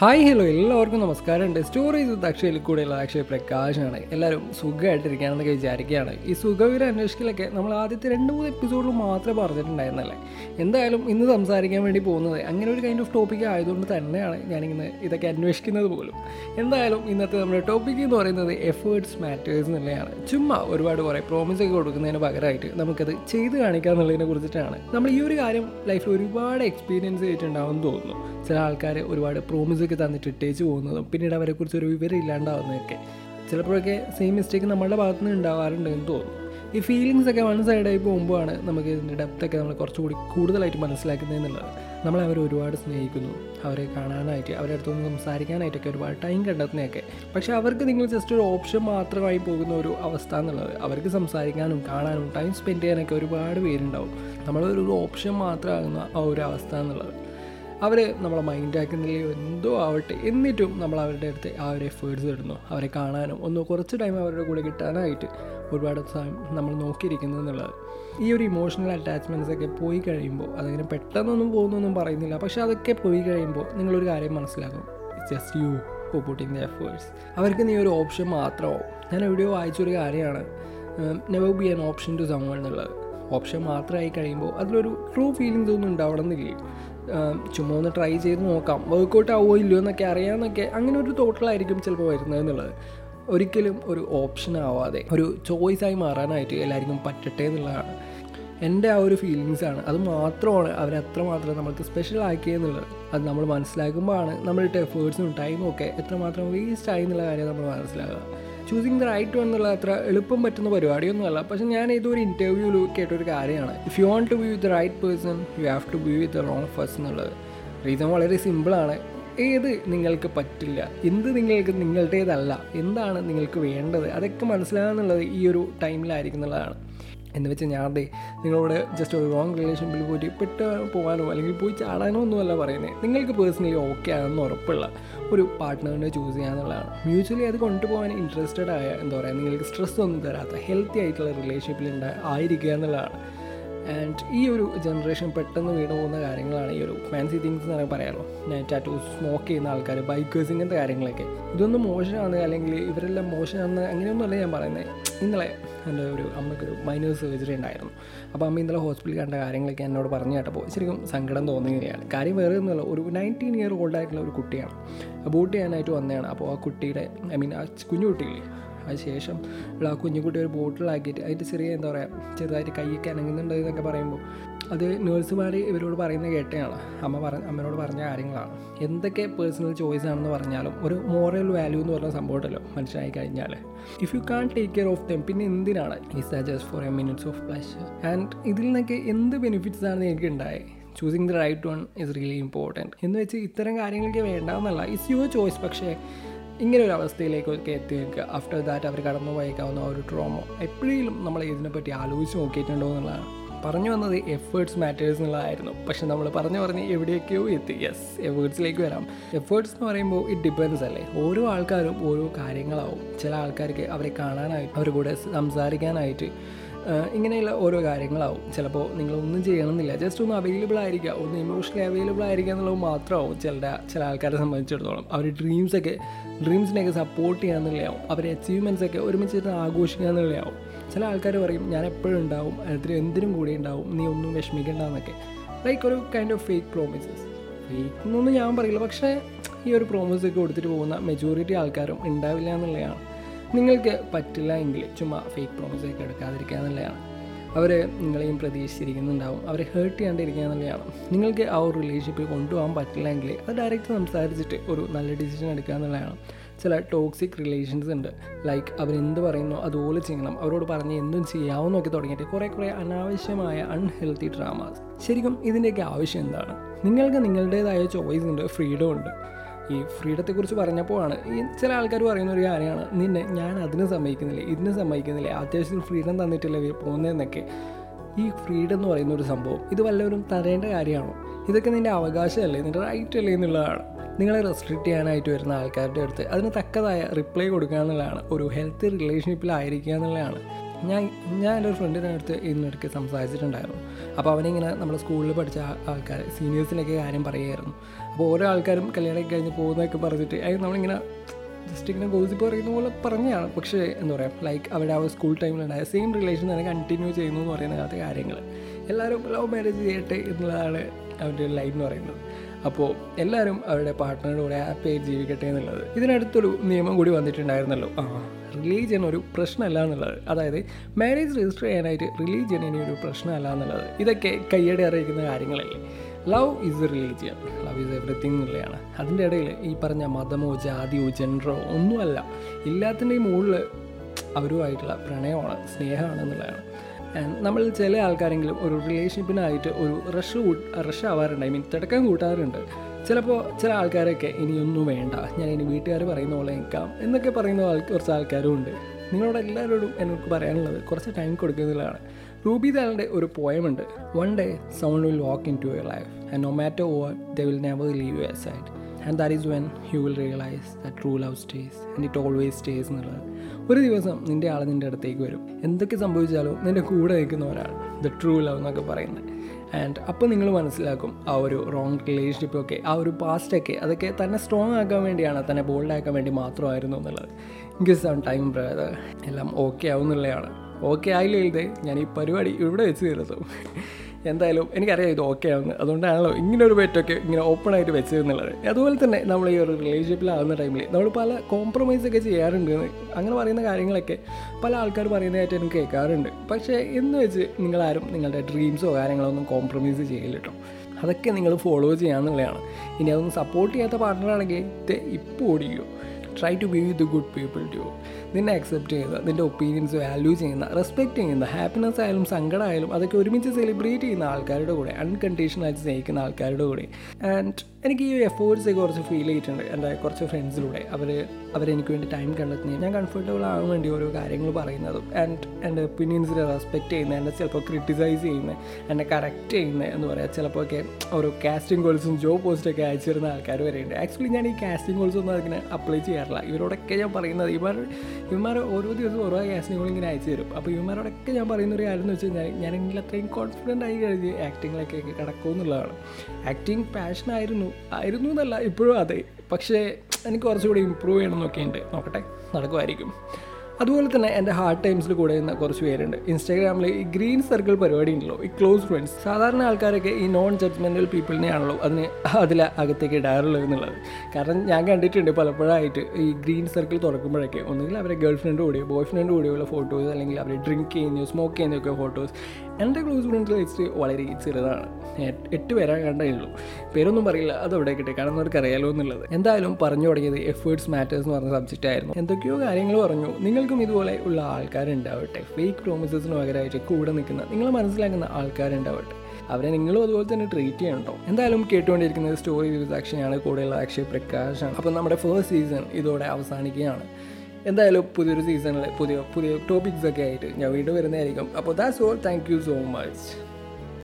Hi hello എല്ലാവർക്കും നമസ്കാരമുണ്ട്. Stories വിത്ത് അക്ഷയിൽ കൂടെയുള്ള അക്ഷയ് പ്രകാശാണ്. എല്ലാവരും സുഖമായിട്ടിരിക്കുകയാണെന്നൊക്കെ വിചാരിക്കുകയാണ്. ഈ സുഖവിവരം അന്വേഷിക്കലൊക്കെ നമ്മൾ ആദ്യത്തെ രണ്ട് മൂന്ന് എപ്പിസോഡിൽ മാത്രമേ പറഞ്ഞിട്ടുണ്ടായിരുന്നല്ലേ എന്തായാലും ഇന്ന് സംസാരിക്കാൻ വേണ്ടി പോകുന്നത് അങ്ങനെ ഒരു കൈൻഡ് ഓഫ് ടോപ്പിക് ആയതുകൊണ്ട് തന്നെയാണ് ഞാനിങ്ങനെ ഇതൊക്കെ അന്വേഷിക്കുന്നത് പോലും. എന്തായാലും ഇന്നത്തെ നമ്മുടെ ടോപ്പിക് എന്ന് പറയുന്നത് എഫേർട്സ് മാറ്റേഴ്സ് എന്നുള്ളതാണ് ചുമ്മാ ഒരുപാട് കുറേ പ്രോമിസ് ഒക്കെ കൊടുക്കുന്നതിന് പകരമായിട്ട് നമുക്കത് ചെയ്ത് കാണിക്കുക എന്നുള്ളതിനെ കുറിച്ചിട്ടാണ്. നമ്മൾ ഈ ഒരു കാര്യം ലൈഫിൽ ഒരുപാട് എക്സ്പീരിയൻസ് ചെയ്തിട്ടുണ്ടാവും തോന്നുന്നു. ചില ആൾക്കാർ ഒരുപാട് പ്രോമിസ് ഒക്കെ തന്നിട്ട് ഇട്ടേച്ച് പോകുന്നതും പിന്നീട് അവരെക്കുറിച്ച് ഒരു വിവരം ഇല്ലാണ്ടാവുന്നതൊക്കെ. ചിലപ്പോഴൊക്കെ സെയിം മിസ്റ്റേക്ക് നമ്മളുടെ ഭാഗത്തു നിന്ന് ഉണ്ടാവാറുണ്ട് എന്ന് തോന്നുന്നു. ഈ ഫീലിങ്സ് ഒക്കെ വൺ സൈഡായി പോകുമ്പോഴാണ് നമുക്ക് ഇതിന്റെ ഡെപ്തൊക്കെ നമ്മൾ കുറച്ചുകൂടി കൂടുതലായിട്ട് മനസ്സിലാക്കുന്നതെന്നുള്ളത് നമ്മൾ അവരെ ഒരുപാട് സ്നേഹിക്കുന്നു. അവരെ കാണാനായിട്ട് അവരെ അടുത്തൊന്ന് സംസാരിക്കാനായിട്ടൊക്കെ ഒരുപാട് ടൈം കണ്ടെത്തുന്നതൊക്കെ. പക്ഷേ അവർക്ക് നിങ്ങൾ ജസ്റ്റ് ഒരു ഓപ്ഷൻ മാത്രമായി പോകുന്ന ഒരു അവസ്ഥ എന്നുള്ളത്. അവർക്ക് സംസാരിക്കാനും കാണാനും ടൈം സ്പെൻഡ് ചെയ്യാനൊക്കെ ഒരുപാട് പേരുണ്ടാവും. നമ്മളൊരു ഓപ്ഷൻ മാത്രമാകുന്ന ആ ഒരു അവസ്ഥ എന്നുള്ളത്. അവർ നമ്മളെ മൈൻഡ് ആക്കുന്നില്ലയോ എന്തോ ആവട്ടെ. എന്നിട്ടും നമ്മൾ അവരുടെ അടുത്ത് ആ ഒരു എഫേർട്സ് ഇടുന്നു. അവരെ കാണാനും ഒന്ന് കുറച്ച് ടൈം അവരുടെ കൂടെ കിട്ടാനായിട്ട് ഒരുപാട് സമയം നമ്മൾ നോക്കിയിരിക്കുന്നു എന്നുള്ളത്. ഈ ഒരു ഇമോഷണൽ അറ്റാച്ച്മെന്റ്സ് ഒക്കെ പോയി കഴിയുമ്പോൾ അതങ്ങനെ പെട്ടെന്നൊന്നും പോകുന്നൊന്നും പറയുന്നില്ല പക്ഷേ അതൊക്കെ പോയി കഴിയുമ്പോൾ നിങ്ങളൊരു കാര്യം മനസ്സിലാക്കും. It's just you who putting the efforts അവർക്ക് നീ ഒരു ഓപ്ഷൻ മാത്രമാവും ഞാൻ എവിടെയോ വായിച്ചൊരു കാര്യമാണ് never be an option to someone എന്നുള്ളത്. ഓപ്ഷൻ മാത്രമായി കഴിയുമ്പോൾ അതിലൊരു ട്രൂ ഫീലിങ്സ് ഒന്നും ഉണ്ടാവണമെന്നില്ല? ചുമ്മാ ഒന്ന് ട്രൈ ചെയ്ത് നോക്കാം. വർക്കൗട്ട് ആവുമോ ഇല്ലയോ എന്നൊക്കെ അറിയാമെന്നൊക്കെ അങ്ങനെ ഒരു തോട്ടിലായിരിക്കും ചിലപ്പോൾ വരുന്നത് എന്നുള്ളത്. ഒരിക്കലും ഒരു ഓപ്ഷൻ ആവാതെ ഒരു ചോയ്സായി മാറാനായിട്ട് എല്ലാവർക്കും പറ്റട്ടെ എന്നുള്ളതാണ്. എന്റെ ആ ഒരു ഫീലിങ്സാണ് അത് മാത്രമാണ് അവരത്രമാത്രം നമ്മൾക്ക് സ്പെഷ്യൽ ആക്കിയെന്നുള്ളത്. അത് നമ്മൾ മനസ്സിലാക്കുമ്പോഴാണ് നമ്മളുടെ എഫേർട്സും ടൈമും ഒക്കെ എത്രമാത്രം വേസ്റ്റ് ആയി എന്നുള്ള കാര്യം നമ്മൾ മനസ്സിലാക്കുക. ചൂസിങ് ദ റൈറ്റ് വൺ എന്നുള്ള അത്ര എളുപ്പം പറ്റുന്ന പരിപാടിയൊന്നുമല്ല പക്ഷേ ഞാൻ ഇതൊരു ഇന്റർവ്യൂവിൽ കേട്ടൊരു കാര്യമാണ്. If you want to be with the right person you have to be with the wrong person എന്നുള്ളത്. റീസൺ വളരെ സിമ്പിളാണ് ഏത് നിങ്ങൾക്ക് പറ്റില്ല? എന്ത് നിങ്ങൾക്ക് നിങ്ങളുടേതല്ല? എന്താണ് നിങ്ങൾക്ക് വേണ്ടത്? അതൊക്കെ മനസ്സിലാകുന്നുള്ളത് ഈ ഒരു ടൈമിലായിരിക്കും എന്ന് വെച്ച് ദേ നിങ്ങളോട് ജസ്റ്റ് ഒരു റോങ് റിലേഷൻഷിപ്പിൽ പോയിട്ട് പെട്ട് പോകാനോ അല്ലെങ്കിൽ പോയി ചാടാനോ ഒന്നുമല്ല പറയുന്നത് നിങ്ങൾക്ക് പേഴ്സണലി ഓക്കെ ആണെന്ന് ഉറപ്പുള്ള ഒരു പാർട്ട്ണറിനെ ചൂസ് ചെയ്യാന്നുള്ളതാണ്. മ്യൂച്വലി അത് കൊണ്ടുപോകാൻ ഇൻട്രസ്റ്റഡ് ആയ എന്താ പറയുക നിങ്ങൾക്ക് സ്ട്രെസ് ഒന്നും തരാത്ത ഹെൽത്തി ആയിട്ടുള്ള റിലേഷൻഷിപ്പിൽ ഉണ്ടായി ആയിരിക്കുക എന്നുള്ളതാണ്. ആൻഡ് ഈ ഒരു ജനറേഷൻ പെട്ടെന്ന് വീണ് പോകുന്ന കാര്യങ്ങളാണ് ഈ ഒരു ഫാൻസി തിങ്സ് എന്ന് പറയാമല്ലോ ടാറ്റൂസ് ടാറ്റു സ്മോക്ക് ചെയ്യുന്ന ആൾക്കാർ ബൈക്കേഴ്സ് ഇങ്ങനത്തെ കാര്യങ്ങളൊക്കെ. ഇതൊന്നും മോശമാണ് അല്ലെങ്കിൽ ഇവരെല്ലാം മോശമാണെന്ന് അങ്ങനെയൊന്നുമല്ല ഞാൻ പറയുന്നത് ഇന്നലെ എന്റെ ഒരു അമ്മയ്ക്കൊരു മൈനർ സർജറി ഉണ്ടായിരുന്നു. അപ്പോൾ അമ്മ ഇന്നലെ ഹോസ്പിറ്റലിൽ കണ്ട കാര്യങ്ങളൊക്കെ എന്നോട് പറഞ്ഞു കേട്ടപ്പോൾ ശരിക്കും സങ്കടം തോന്നുകയാണ് കാര്യം വേറെ ഒന്നുമല്ല ഒരു നയന്റീൻ ഇയർ ഓൾഡ് ആയിട്ടുള്ള ഒരു കുട്ടിയാണ്. അബോട്ട് ചെയ്യാനായിട്ട് വന്നതാണ്. അപ്പോൾ ആ കുട്ടിയുടെ ഐ മീൻ ആ കുഞ്ഞു കുട്ടിയില്ലേ അതിനുശേഷം ആ കുഞ്ഞുകുട്ടി ഒരു ബോട്ടിലാക്കിയിട്ട് അതിന്റെ ചെറിയ എന്താ പറയുക ചെറുതായിട്ട് കൈയൊക്കെ അനങ്ങുന്നുണ്ട് എന്നൊക്കെ പറയുമ്പോൾ അത് നേഴ്സുമാർ ഇവരോട് പറയുന്ന കേട്ടയാണ് അമ്മ പറ അമ്മയോട് പറഞ്ഞ കാര്യങ്ങളാണ്. എന്തൊക്കെ പേഴ്സണൽ ചോയ്സ് ആണെന്ന് പറഞ്ഞാലും ഒരു മോറൽ വാല്യൂ എന്ന് പറഞ്ഞ സംഭവം ഉണ്ടല്ലോ മനസ്സിലായി കഴിഞ്ഞാൽ. If you can take care of them പിന്നെ എന്തിനാണ്? Is the just for a minutes of pleasure and ഇതിൽ നിന്നൊക്കെ എന്ത് ബെനിഫിറ്റ്സ് ആണ് എനിക്ക് ഉണ്ടായത് choosing the right one is really important എന്ന് വെച്ച് ഇത്തരം കാര്യങ്ങൾക്ക് വേണ്ടാന്നല്ല. ഇറ്റ്സ് യുവർ ചോയ്സ് പക്ഷേ ഇങ്ങനെ ഒരു അവസ്ഥയിലേക്കൊക്കെ എത്തി നിൽക്കുക. ആഫ്റ്റർ ദാറ്റ് അവർ കടന്നു പോയേക്കാവുന്ന ഒരു ട്രോമോ എപ്പോഴെങ്കിലും നമ്മൾ ഇതിനെപ്പറ്റി ആലോചിച്ച് നോക്കിയിട്ടുണ്ടോ എന്നുള്ളതാണ്. പറഞ്ഞു വന്നത് എഫേർട്സ് മാറ്റേഴ്സ് എന്നുള്ളതായിരുന്നു. പക്ഷെ നമ്മൾ പറഞ്ഞു പറഞ്ഞ് എവിടെയൊക്കെയോ എത്തി. യെസ് എഫേർട്സിലേക്ക് വരാം. എഫേർട്സ് എന്ന് പറയുമ്പോൾ ഇറ്റ് ഡിപ്പെൻസ് അല്ലേ? ഓരോ ആൾക്കാരും ഓരോ കാര്യങ്ങളാവും. ചില ആൾക്കാർക്ക് അവരെ കാണാനായിട്ട് അവരുടെ കൂടെ സംസാരിക്കാനായിട്ട് ഇങ്ങനെയുള്ള ഓരോ കാര്യങ്ങളാവും. ചിലപ്പോൾ നിങ്ങളൊന്നും ചെയ്യണമെന്നില്ല. ജസ്റ്റ് ഒന്ന് അവൈലബിൾ ആയിരിക്കുക ഒന്ന് ഇമോഷണലി അവൈലബിൾ ആയിരിക്കുക എന്നുള്ളത് മാത്രമാവും ചിലരുടെ ചില ആൾക്കാരെ സംബന്ധിച്ചിടത്തോളം. അവർ ഡ്രീംസൊക്കെ ഡ്രീംസിനെയൊക്കെ സപ്പോർട്ട് ചെയ്യുക എന്നുള്ളതാവും. അവരെ അച്ചീവ്മെന്റ്സ് ഒക്കെ ഒരുമിച്ചിട്ട് ആഘോഷിക്കുക എന്നുള്ളതാവും. ചില ആൾക്കാർ പറയും ഞാൻ എപ്പോഴും ഉണ്ടാവും. അതിന് എന്തിനും കൂടി ഉണ്ടാവും. നീ ഒന്നും വിഷമിക്കണ്ടെന്നൊക്കെ ലൈക്ക് ഒരു kind of fake promises fake എന്നൊന്നും ഞാൻ പറയില്ല. പക്ഷേ ഈ ഒരു പ്രോമിസൊക്കെ കൊടുത്തിട്ട് പോകുന്ന മെജോറിറ്റി ആൾക്കാരും ഉണ്ടാവില്ല എന്നുള്ളതാണ്. നിങ്ങൾക്ക് പറ്റില്ല എങ്കിൽ ചുമ്മാ ഫേക്ക് പ്രോമിസൊക്കെ എടുക്കാതിരിക്കുക എന്നുള്ളതാണ്. അവർ നിങ്ങളെയും പ്രതീക്ഷിച്ചിരിക്കുന്നുണ്ടാവും. അവരെ ഹേർട്ട് ചെയ്യാണ്ടിരിക്കുക എന്നുള്ളതാണ്. നിങ്ങൾക്ക് ആ ഒരു റിലേഷൻഷിപ്പിൽ കൊണ്ടുപോകാൻ പറ്റില്ല എങ്കിൽ അത് ഡയറക്റ്റ് സംസാരിച്ചിട്ട് ഒരു നല്ല ഡിസിഷൻ എടുക്കുക എന്നുള്ളതാണ്. ചില ടോക്സിക് റിലേഷൻസ് ഉണ്ട്. ലൈക്ക് അവരെന്ത് പറയുന്നു അതുപോലെ ചെയ്യണം. അവരോട് പറഞ്ഞ് എന്തും ചെയ്യാവുന്നൊക്കെ തുടങ്ങിയിട്ട് കുറേ കുറേ അനാവശ്യമായ അൺഹെൽത്തി ഡ്രാമാസ് ശരിക്കും ഇതിന്റെയൊക്കെ ആവശ്യം എന്താണ്? നിങ്ങൾക്ക് നിങ്ങളുടേതായ ചോയ്സ് ഉണ്ട് ഫ്രീഡം ഉണ്ട്. ഈ ഫ്രീഡത്തെക്കുറിച്ച് പറഞ്ഞപ്പോഴാണ് ഈ ചില ആൾക്കാർ പറയുന്ന ഒരു കാര്യമാണ് നിന്നെ ഞാൻ അതിന് സമ്മതിക്കുന്നില്ല ഇതിന് സമ്മതിക്കുന്നില്ല അത്യാവശ്യത്തിന് ഫ്രീഡം തന്നിട്ടില്ല പോകുന്നതെന്നൊക്കെ. ഈ ഫ്രീഡം എന്ന് പറയുന്ന ഒരു സംഭവം ഇത് വല്ലവരും തരേണ്ട കാര്യമാണോ? ഇതൊക്കെ നിന്റെ അവകാശമല്ലേ നിന്റെ റൈറ്റ് അല്ലേ എന്നുള്ളതാണ്. നിങ്ങളെ റെസ്ട്രിക്റ്റ് ചെയ്യാനായിട്ട് വരുന്ന ആൾക്കാരുടെ അടുത്ത് അതിന് തക്കതായ റിപ്ലൈ കൊടുക്കുക എന്നുള്ളതാണ് ഒരു ഹെൽത്തി റിലേഷൻഷിപ്പിലായിരിക്കുക എന്നുള്ളതാണ്. ഞാൻ ഞാൻ എന്റെ ഒരു ഫ്രണ്ടിന്റെ അടുത്ത് ഇതിനിടയ്ക്ക് സംസാരിച്ചിട്ടുണ്ടായിരുന്നു. അപ്പോൾ അവനിങ്ങനെ നമ്മുടെ സ്കൂളിൽ പഠിച്ച ആൾക്കാർ സീനിയേഴ്സിനൊക്കെ കാര്യം പറയുമായിരുന്നു. അപ്പോൾ ഓരോ ആൾക്കാരും കല്യാണം കഴിഞ്ഞ് പോകുന്നതൊക്കെ പറഞ്ഞിട്ട് അത് നമ്മളിങ്ങനെ ജസ്റ്റ് ഇങ്ങനെ ഗോസിപ്പ് പറയുന്ന പോലെ പറഞ്ഞതാണ്. പക്ഷേ എന്താ പറയുക ലൈക്ക് അവിടെ ആ സ്കൂൾ ടൈമിലുണ്ടായ സെയിം റിലേഷൻ തന്നെ കണ്ടിന്യൂ ചെയ്യുന്നു എന്ന് പറയുന്ന കാര്യങ്ങൾ എല്ലാവരും ലവ് മാരേജ് ചെയ്യട്ടെ എന്നുള്ളതാണ് അവന്റെ ലൈൻ എന്ന് പറയുന്നത്. അപ്പോൾ എല്ലാവരും അവരുടെ പാർട്ട്ണറുടെ കൂടെ ഹാപ്പിയായി ജീവിക്കട്ടെ എന്നുള്ളത്. ഇതിനടുത്തൊരു നിയമം കൂടി വന്നിട്ടുണ്ടായിരുന്നല്ലോ. ആ റിലീജിയൻ ഒരു പ്രശ്നമല്ല എന്നുള്ളത്. അതായത് മാരേജ് രജിസ്റ്റർ ചെയ്യാനായിട്ട് റിലീജിയൻ ഇനി ഒരു പ്രശ്നമല്ല എന്നുള്ളത്. ഇതൊക്കെ കയ്യടി അറിയിക്കുന്ന കാര്യങ്ങളല്ലേ. Love is religion love is everything എന്നുള്ളതാണ്. അതിന്റെ ഇടയിൽ ഈ പറഞ്ഞ മതമോ ജാതിയോ ജെൻഡറോ ഒന്നുമല്ല. എല്ലാത്തിന്റെയും മുകളിൽ അവരുമായിട്ടുള്ള പ്രണയമാണ് സ്നേഹമാണ് എന്നുള്ളതാണ്. നമ്മൾ ചില ആൾക്കാരെങ്കിലും ഒരു റിലേഷൻഷിപ്പിനായിട്ട് ഒരു റഷ് റഷ് ആവാറുണ്ട്. ഐ മീൻ തിടക്കം കൂട്ടാറുണ്ട്. ചിലപ്പോൾ ചില ആൾക്കാരൊക്കെ ഇനിയൊന്നും വേണ്ട. ഞാൻ ഇനി വീട്ടുകാർ പറയുന്ന പോലെ നിൽക്കാം എന്നൊക്കെ പറയുന്ന ആൾ കുറച്ച് ആൾക്കാരും ഉണ്ട്. നിങ്ങളോട് എല്ലാവരോടും എനിക്ക് പറയാനുള്ളത് കുറച്ച് ടൈം കൊടുക്കുന്നതിലാണ്. റൂബി ദാലിന്റെ ഒരു പോയമുണ്ട് one day soon will walk in to your life and no matter what the will never leave you side and that is when you will realize the true love stays and it always stays എന്നുള്ളത്. ഒരു ദിവസം നിന്റെ ആൾ നിന്റെ അടുത്തേക്ക് വരും. എന്തൊക്കെ സംഭവിച്ചാലും നിന്റെ കൂടെ നിൽക്കുന്ന ഒരാൾ ദ ട്രൂ ലവ് എന്നൊക്കെ പറയുന്നത്. ആൻഡ് അപ്പോൾ നിങ്ങൾ മനസ്സിലാക്കും ആ ഒരു റോങ് റിലേഷൻഷിപ്പൊക്കെ ആ ഒരു പാസ്റ്റൊക്കെ അതൊക്കെ തന്നെ സ്ട്രോങ് ആക്കാൻ വേണ്ടിയാണ് തന്നെ ബോൾഡ് ആക്കാൻ വേണ്ടി മാത്രമായിരുന്നു എന്നുള്ളത്. എനിക്ക് സം ടൈം ബ്രദർ എല്ലാം ഓക്കെ ആവുന്നുള്ളതാണ്. ഓക്കെ ആയില്ലേ ഞാൻ ഈ പരിപാടി ഇവിടെ വെച്ച് തീർത്തും എന്തായാലും എനിക്കറിയാം ഇത് ഓക്കെ ആണ് അതുകൊണ്ടാണല്ലോ ഇങ്ങനെ ഒരു ബെറ്റൊക്കെ ഇങ്ങനെ ഓപ്പൺ ആയിട്ട് വെച്ചതെന്നുള്ളത്. അതുപോലെ തന്നെ നമ്മൾ ഈ ഒരു റിലേഷൻഷിപ്പിലാവുന്ന ടൈമിൽ നമ്മൾ പല കോംപ്രമൈസ് ഒക്കെ ചെയ്യാറുണ്ട് അങ്ങനെ പറയുന്ന കാര്യങ്ങളൊക്കെ പല ആൾക്കാർ പറയുന്നതായിട്ട് എനിക്ക് കേൾക്കാറുണ്ട്. പക്ഷേ എന്ന് വെച്ച് നിങ്ങളാരും നിങ്ങളുടെ ഡ്രീംസോ കാര്യങ്ങളോ ഒന്നും കോംപ്രമൈസ് ചെയ്യില്ല കേട്ടോ അതൊക്കെ നിങ്ങൾ ഫോളോ ചെയ്യാന്നുള്ളതാണ്. ഇനി അതൊന്നും സപ്പോർട്ട് ചെയ്യാത്ത പാർട്ട്ണറാണെങ്കിൽ ഇപ്പോൾ ഓടിക്കോ. Try to be with good people to നിന്നെ അക്സെപ്റ്റ് ചെയ്യുന്ന നിന്റെ ഒപ്പീനിയൻസ് വാല്യൂ ചെയ്യുന്ന റെസ്പെക്റ്റ് ചെയ്യുന്ന ഹാപ്പിനെസ് ആയാലും സങ്കടമായാലും അതൊക്കെ ഒരുമിച്ച് സെലിബ്രേറ്റ് ചെയ്യുന്ന ആൾക്കാരുടെ കൂടെ അൺകണ്ടീഷണലായിട്ട് സ്നേഹിക്കുന്ന ആൾക്കാരുടെ കൂടെ. ആൻഡ് എനിക്ക് ഈ എഫേർട്സ് കുറച്ച് ഫീൽ ചെയ്തിട്ടുണ്ട്. എന്റെ കുറച്ച് ഫ്രണ്ട്സിലൂടെ അവർ അവരെനിക്ക് വേണ്ടി ടൈം കണ്ടെത്തുന്നത് ഞാൻ കംഫർട്ടബിൾ ആകാൻ വേണ്ടി ഓരോ കാര്യങ്ങൾ പറയുന്നതും ആൻഡ് എന്റെ ഒപ്പീനിയൻസിനെ റെസ്പെക്റ്റ് ചെയ്യുന്ന എന്നെ ചിലപ്പോൾ ക്രിട്ടിസൈസ് ചെയ്യുന്നത് എന്നെ കറക്റ്റ് ചെയ്യുന്നത് എന്ന് പറയാം. ചിലപ്പോൾ ഒക്കെ ഓരോ കാസ്റ്റിംഗ് കോൾസും ജോബ് പോസ്റ്റൊക്കെ അയച്ചു തരുന്ന ആൾക്കാർ വരെയുണ്ട്. ആക്ച്വലി ഞാൻ ഈ കാസ്റ്റിംഗ് കോൾസ് ഒന്നും അതിങ്ങനെ അപ്ലൈ ചെയ്യാറില്ല. ഇവരോടൊക്കെ ഞാൻ പറയുന്നത് ഇവർ ഇവന്മാർ ഓരോ ദിവസവും ഓരോ ഗ്യാസ് കോൾ ഇങ്ങനെ അയച്ചു തരും. അപ്പോൾ ഇവന്മാരോടൊക്കെ ഞാൻ പറയുന്ന ഒരു കാര്യം എന്ന് വെച്ച് കഴിഞ്ഞാൽ ഞാനെങ്കിൽ അത്രയും കോൺഫിഡന്റ് ആയി കഴിഞ്ഞ് ആക്ടിങ്ങിലൊക്കെ കിടക്കുമെന്നുള്ളതാണ് ആക്ടിങ് പാഷൻ ആയിരുന്നു. ആയിരുന്നു എന്നല്ല ഇപ്പോഴും അതെ. പക്ഷേ എനിക്ക് കുറച്ചുകൂടി ഇമ്പ്രൂവ് ചെയ്യണം ഉണ്ട്. നോക്കട്ടെ നടക്കുമായിരിക്കും. അതുപോലെ തന്നെ എന്റെ ഹാർഡ് ടൈംസിൽ കൂടെ നിന്ന് കുറച്ച് പേരുണ്ട്. ഇൻസ്റ്റാഗ്രാമിൽ ഈ ഗ്രീൻ സർക്കിൾ പരിപാടി ഉണ്ടല്ലോ ഈ ക്ലോസ് ഫ്രണ്ട്സ് സാധാരണ ആൾക്കാരൊക്കെ ഈ നോൺ ജഡ്ജ്മെന്റൽ പീപ്പിളിനെയാണല്ലോ അതിന് അതിൽ അകത്തേക്ക് ഇടാറുള്ളത് എന്നുള്ളത്. കാരണം ഞാൻ കണ്ടിട്ടുണ്ട് പലപ്പോഴായിട്ട് ഈ ഗ്രീൻ സർക്കിൾ തുറക്കുമ്പോഴൊക്കെ ഒന്നുകിൽ അവരെ ഗേൾ ഫ്രണ്ട് കൂടിയോ ബോയ് ഫ്രണ്ട് കൂടിയുള്ള ഫോട്ടോസ് അല്ലെങ്കിൽ അവർ ഡ്രിങ്ക് ചെയ്യുന്നയോ സ്മോക്ക് ചെയ്യുന്നതൊക്കെ ഫോട്ടോസ് എന്റെ ക്ലോസ് ഫ്രണ്ട്സ് ലിസ്റ്റ് വളരെ ചെറുതാണ്. എട്ട് പേരാ കണ്ടേ ഉള്ളൂ. പേരൊന്നും പറയില്ല അതവിടെ അവിടെ കാരണം അവർക്ക് അറിയാലോ എന്നുള്ളത്. എന്തായാലും പറഞ്ഞു തുടങ്ങിയത് എഫേർട്സ് മാറ്റേഴ്സ് എന്ന് പറഞ്ഞ സബ്ജക്റ്റ് ആയിരുന്നു. എന്തൊക്കെയോ കാര്യങ്ങൾ പറഞ്ഞു. നിങ്ങൾക്കും ഇതുപോലെ ഉള്ള ആൾക്കാരുണ്ടാവട്ടെ. ഫേക്ക് പ്രോമിസസിന് പകരമായിട്ട് കൂടെ നിൽക്കുന്ന നിങ്ങൾ മനസ്സിലാക്കുന്ന ആൾക്കാരുണ്ടാവട്ടെ. അവരെ നിങ്ങളും അതുപോലെ തന്നെ ട്രീറ്റ് ചെയ്യണ്ടോ എന്തായാലും കേട്ടുകൊണ്ടിരിക്കുന്നത് സ്റ്റോറി വ്യൂസ് ആക്ഷനാണ് കൂടെയുള്ള അക്ഷയ് പ്രകാശാണ് അപ്പം നമ്മുടെ ഫസ്റ്റ് സീസൺ ഇതോടെ അവസാനിക്കുകയാണ്. എന്തായാലും പുതിയൊരു സീസണിൽ പുതിയ പുതിയ ടോപ്പിക്സൊക്കെ ആയിട്ട് ഞാൻ വീണ്ടും വരുന്നതായിരിക്കും. അപ്പോൾ that's all thank you so much